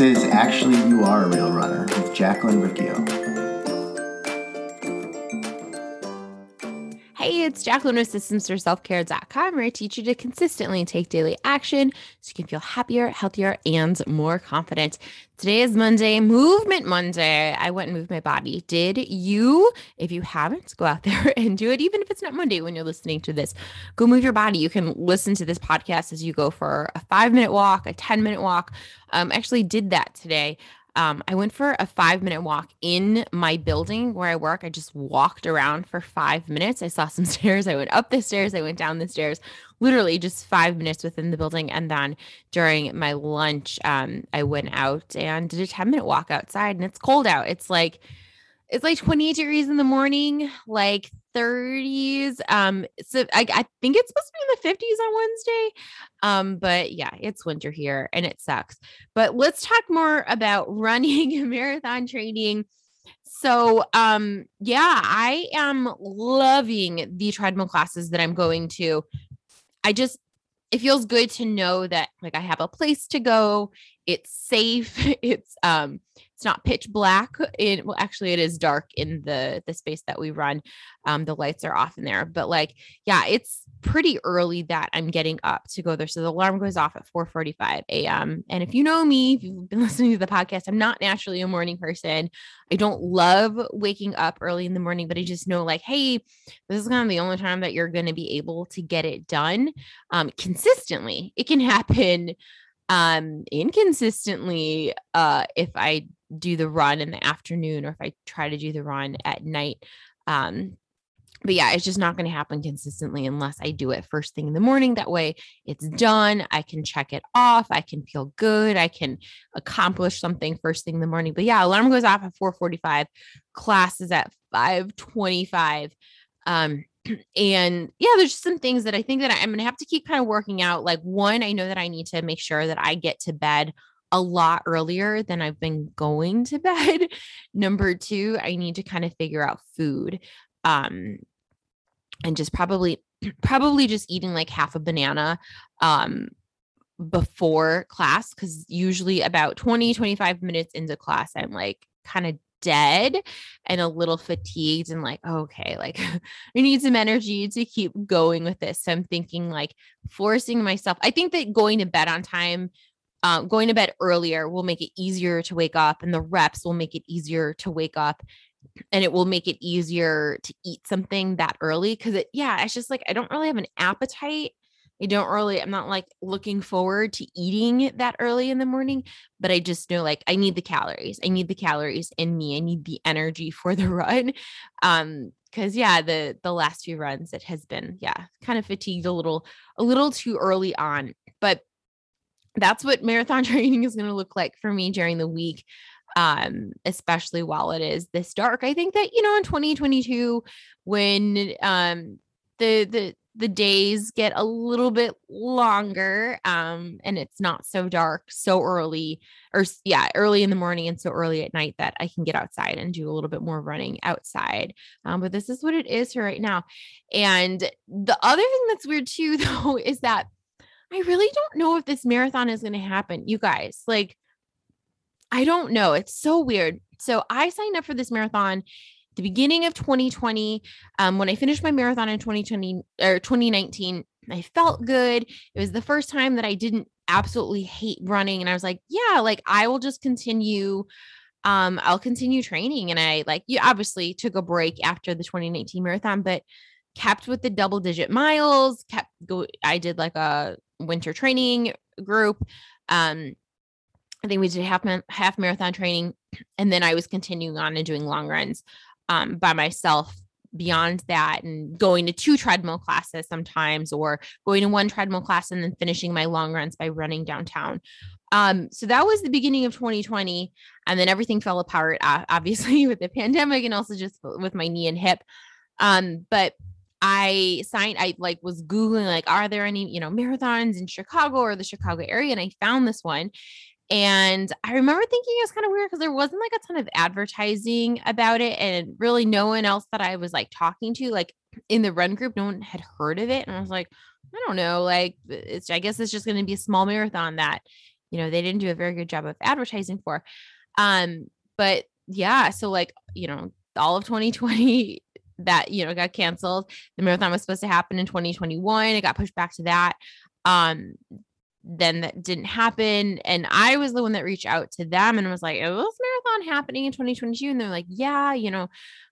This is Actually You Are a Real Runner with Jacqueline Riccio. Hey, it's Jacqueline with systemsforselfcare.com where I teach you to consistently take daily action so you can feel happier, healthier, and more confident. Today is Monday, Movement Monday. I went and moved my body. Did you? If you haven't, go out there and do it, even if it's not Monday when you're listening to this. Go move your body. You can listen to this podcast as you go for a five minute walk, a 10 minute walk. Um, actually did that today um, I went for a five minute walk in my building where I work. I just walked around for five minutes. I saw some stairs. I went up the stairs. I went down the stairs, literally just five minutes within the building. And then during my lunch, um, I went out and did a 10 minute walk outside. And it's cold out. It's like, it's like 28 degrees in the morning, like 30s. Um, so I, I think it's supposed to be in the 50s on Wednesday. Um, but yeah, it's winter here and it sucks. But let's talk more about running marathon training. So um yeah, I am loving the treadmill classes that I'm going to. I just it feels good to know that like I have a place to go. It's safe. It's um it's not pitch black in well actually it is dark in the the space that we run. Um the lights are off in there but like yeah it's pretty early that i'm getting up to go there. So the alarm goes off at 4 45 a.m and if you know me if you've been listening to the podcast i'm not naturally a morning person. I don't love waking up early in the morning but i just know like hey this is kind of the only time that you're going to be able to get it done um consistently. It can happen um inconsistently uh if i do the run in the afternoon or if I try to do the run at night. Um, but yeah, it's just not going to happen consistently unless I do it first thing in the morning. That way it's done. I can check it off. I can feel good. I can accomplish something first thing in the morning. But yeah, alarm goes off at 445. Class is at 525. Um, and yeah, there's just some things that I think that I'm going to have to keep kind of working out. Like one, I know that I need to make sure that I get to bed a lot earlier than I've been going to bed. Number two, I need to kind of figure out food. Um, and just probably probably just eating like half a banana um before class because usually about 20 25 minutes into class i'm like kind of dead and a little fatigued and like okay like i need some energy to keep going with this so i'm thinking like forcing myself i think that going to bed on time um, going to bed earlier will make it easier to wake up, and the reps will make it easier to wake up, and it will make it easier to eat something that early. Cause it, yeah, it's just like I don't really have an appetite. I don't really, I'm not like looking forward to eating that early in the morning, but I just know like I need the calories. I need the calories in me. I need the energy for the run. Um, because yeah, the the last few runs it has been, yeah, kind of fatigued a little, a little too early on. But that's what marathon training is going to look like for me during the week um especially while it is this dark. I think that you know in 2022 when um the the the days get a little bit longer um and it's not so dark so early or yeah early in the morning and so early at night that i can get outside and do a little bit more running outside um but this is what it is for right now. And the other thing that's weird too though is that I really don't know if this marathon is going to happen. You guys, like, I don't know. It's so weird. So I signed up for this marathon the beginning of 2020. Um, when I finished my marathon in 2020 or 2019, I felt good. It was the first time that I didn't absolutely hate running. And I was like, yeah, like I will just continue. Um, I'll continue training. And I like you obviously took a break after the 2019 marathon, but kept with the double digit miles, kept go I did like a winter training group. Um, I think we did half half marathon training, and then I was continuing on and doing long runs um, by myself. Beyond that, and going to two treadmill classes sometimes, or going to one treadmill class and then finishing my long runs by running downtown. Um, so that was the beginning of 2020, and then everything fell apart, obviously with the pandemic, and also just with my knee and hip. Um, but I signed, I like was Googling, like, are there any, you know, marathons in Chicago or the Chicago area? And I found this one. And I remember thinking it was kind of weird because there wasn't like a ton of advertising about it. And really, no one else that I was like talking to, like in the run group, no one had heard of it. And I was like, I don't know, like, it's, I guess it's just going to be a small marathon that you know, they didn't do a very good job of advertising for. Um, but yeah, so like, you know, all of 2020 that, you know, got canceled. The marathon was supposed to happen in 2021. It got pushed back to that. Um, then that didn't happen. And I was the one that reached out to them and was like, "Is this marathon happening in 2022? And they're like, yeah, you know,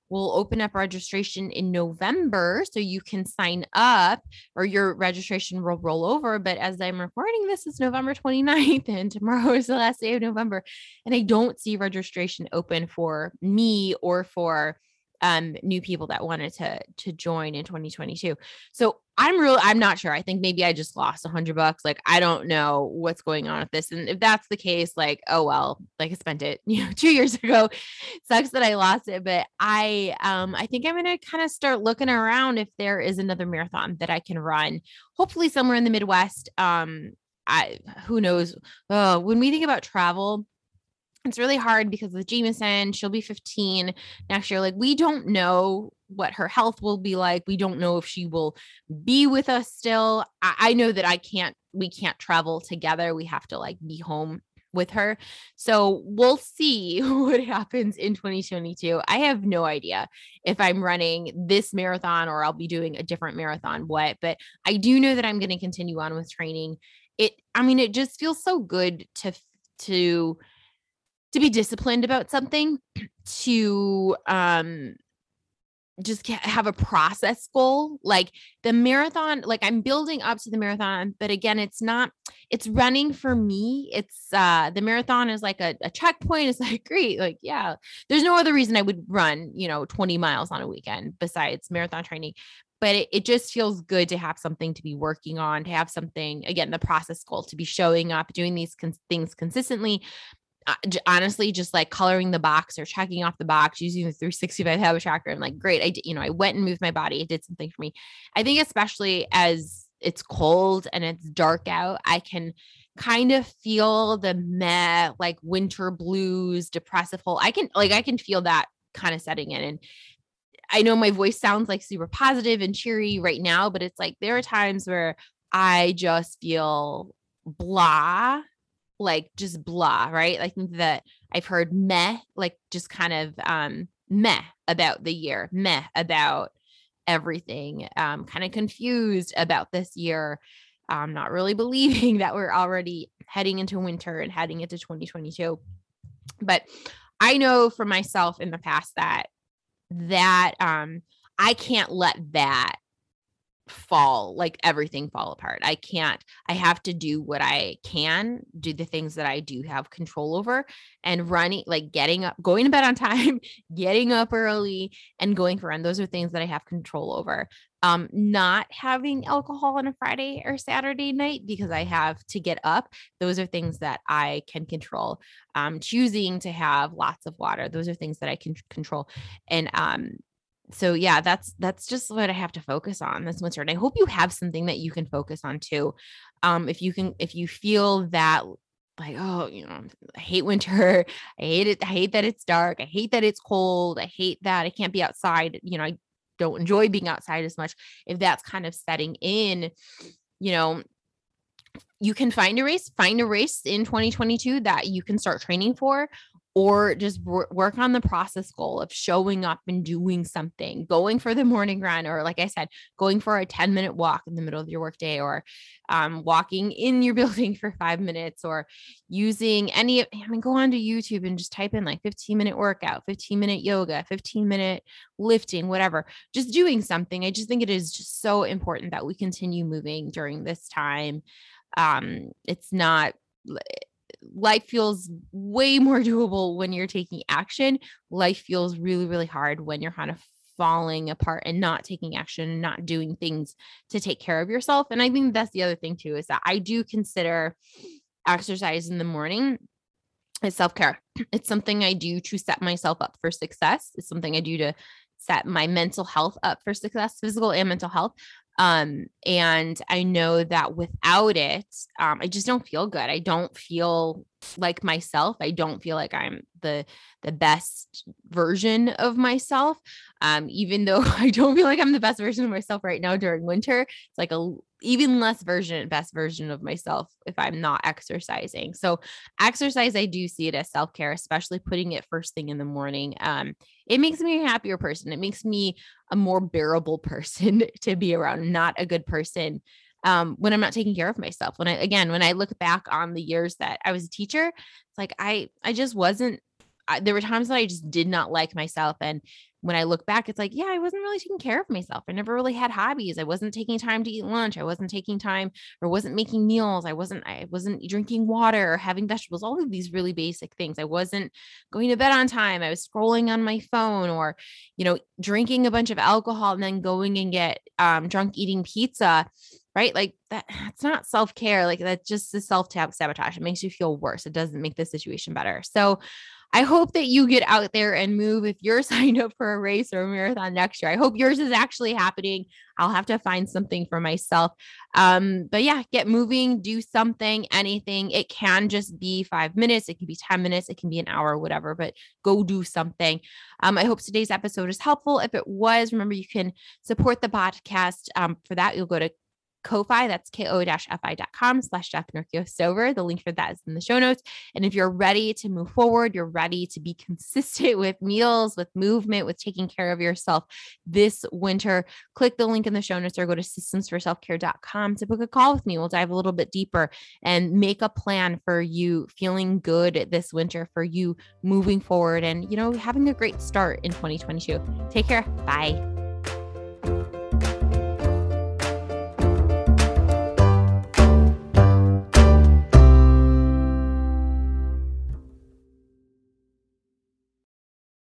we'll open up registration in November so you can sign up or your registration will roll over. But as I'm recording this, is November 29th and tomorrow is the last day of November. And I don't see registration open for me or for um, new people that wanted to to join in 2022. So I'm real. I'm not sure. I think maybe I just lost hundred bucks. Like I don't know what's going on with this. And if that's the case, like oh well, like I spent it you know two years ago. Sucks that I lost it, but I um I think I'm gonna kind of start looking around if there is another marathon that I can run. Hopefully somewhere in the Midwest. Um, I who knows. Oh, when we think about travel it's really hard because with Jameson, she'll be 15 next year. Like, we don't know what her health will be like. We don't know if she will be with us still. I, I know that I can't, we can't travel together. We have to like be home with her. So we'll see what happens in 2022. I have no idea if I'm running this marathon or I'll be doing a different marathon, what, but I do know that I'm going to continue on with training. It, I mean, it just feels so good to, to, to be disciplined about something to um just have a process goal like the marathon like i'm building up to the marathon but again it's not it's running for me it's uh the marathon is like a, a checkpoint it's like great like yeah there's no other reason i would run you know 20 miles on a weekend besides marathon training but it, it just feels good to have something to be working on to have something again the process goal to be showing up doing these things consistently honestly just like coloring the box or checking off the box using the 365 habit tracker. I'm like great i did you know i went and moved my body. It did something for me. I think especially as it's cold and it's dark out i can kind of feel the meh like winter blues depressive hole. I can like i can feel that kind of setting in. And i know my voice sounds like super positive and cheery right now but it's like there are times where i just feel blah like just blah, right? I think that I've heard meh, like just kind of um meh about the year, meh about everything, um, kind of confused about this year, um, not really believing that we're already heading into winter and heading into 2022. But I know for myself in the past that that um I can't let that fall like everything fall apart. I can't i have to do what i can do the things that i do have control over and running like getting up going to bed on time getting up early and going for run. Those are things that i have control over. Um not having alcohol on a friday or saturday night because i have to get up. Those are things that i can control. Um choosing to have lots of water. Those are things that i can control. And um so yeah, that's that's just what I have to focus on this winter. And I hope you have something that you can focus on too. Um, if you can, if you feel that like, oh, you know, I hate winter. I hate it. I hate that it's dark. I hate that it's cold. I hate that I can't be outside. You know, I don't enjoy being outside as much. If that's kind of setting in, you know, you can find a race, find a race in 2022 that you can start training for, or just work on the process goal of showing up and doing something, going for the morning run, or like I said, going for a 10 minute walk in the middle of your workday, or um, walking in your building for five minutes, or using any, I mean, go on to YouTube and just type in like 15 minute workout, 15 minute yoga, 15 minute lifting, whatever, just doing something. I just think it is just so important that we continue moving during this time. Um, it's not life feels way more doable when you're taking action. Life feels really, really hard when you're kind of falling apart and not taking action and not doing things to take care of yourself. And I think that's the other thing too is that I do consider exercise in the morning as self-care. It's something I do to set myself up for success. It's something I do to set my mental health up for success, physical and mental health. Um, and I know that without it, um, I just don't feel good. I don't feel like myself. I don't feel like I'm the the best version of myself. Um, even though I don't feel like I'm the best version of myself right now during winter, it's like a even less version, best version of myself if I'm not exercising. So exercise, I do see it as self-care, especially putting it first thing in the morning. Um, it makes me a happier person. It makes me a more bearable person to be around, not a good person um, when I'm not taking care of myself. When I again, when I look back on the years that I was a teacher, it's like I I just wasn't. I, there were times that I just did not like myself, and when I look back, it's like, yeah, I wasn't really taking care of myself. I never really had hobbies. I wasn't taking time to eat lunch. I wasn't taking time or wasn't making meals. I wasn't, I wasn't drinking water or having vegetables, all of these really basic things. I wasn't going to bed on time. I was scrolling on my phone or, you know, drinking a bunch of alcohol and then going and get um, drunk eating pizza right? Like that, it's not self care. Like that's just the self sabotage. It makes you feel worse. It doesn't make the situation better. So, I hope that you get out there and move if you're signed up for a race or a marathon next year. I hope yours is actually happening. I'll have to find something for myself. Um, but yeah, get moving, do something, anything. It can just be five minutes, it can be 10 minutes, it can be an hour, whatever, but go do something. Um, I hope today's episode is helpful. If it was, remember you can support the podcast. Um, for that, you'll go to Ko-Fi, that's ko-fi.com slash Jeff Sober. The link for that is in the show notes. And if you're ready to move forward, you're ready to be consistent with meals, with movement, with taking care of yourself this winter, click the link in the show notes or go to systemsforselfcare.com to book a call with me. We'll dive a little bit deeper and make a plan for you feeling good this winter, for you moving forward and, you know, having a great start in 2022. Take care. Bye.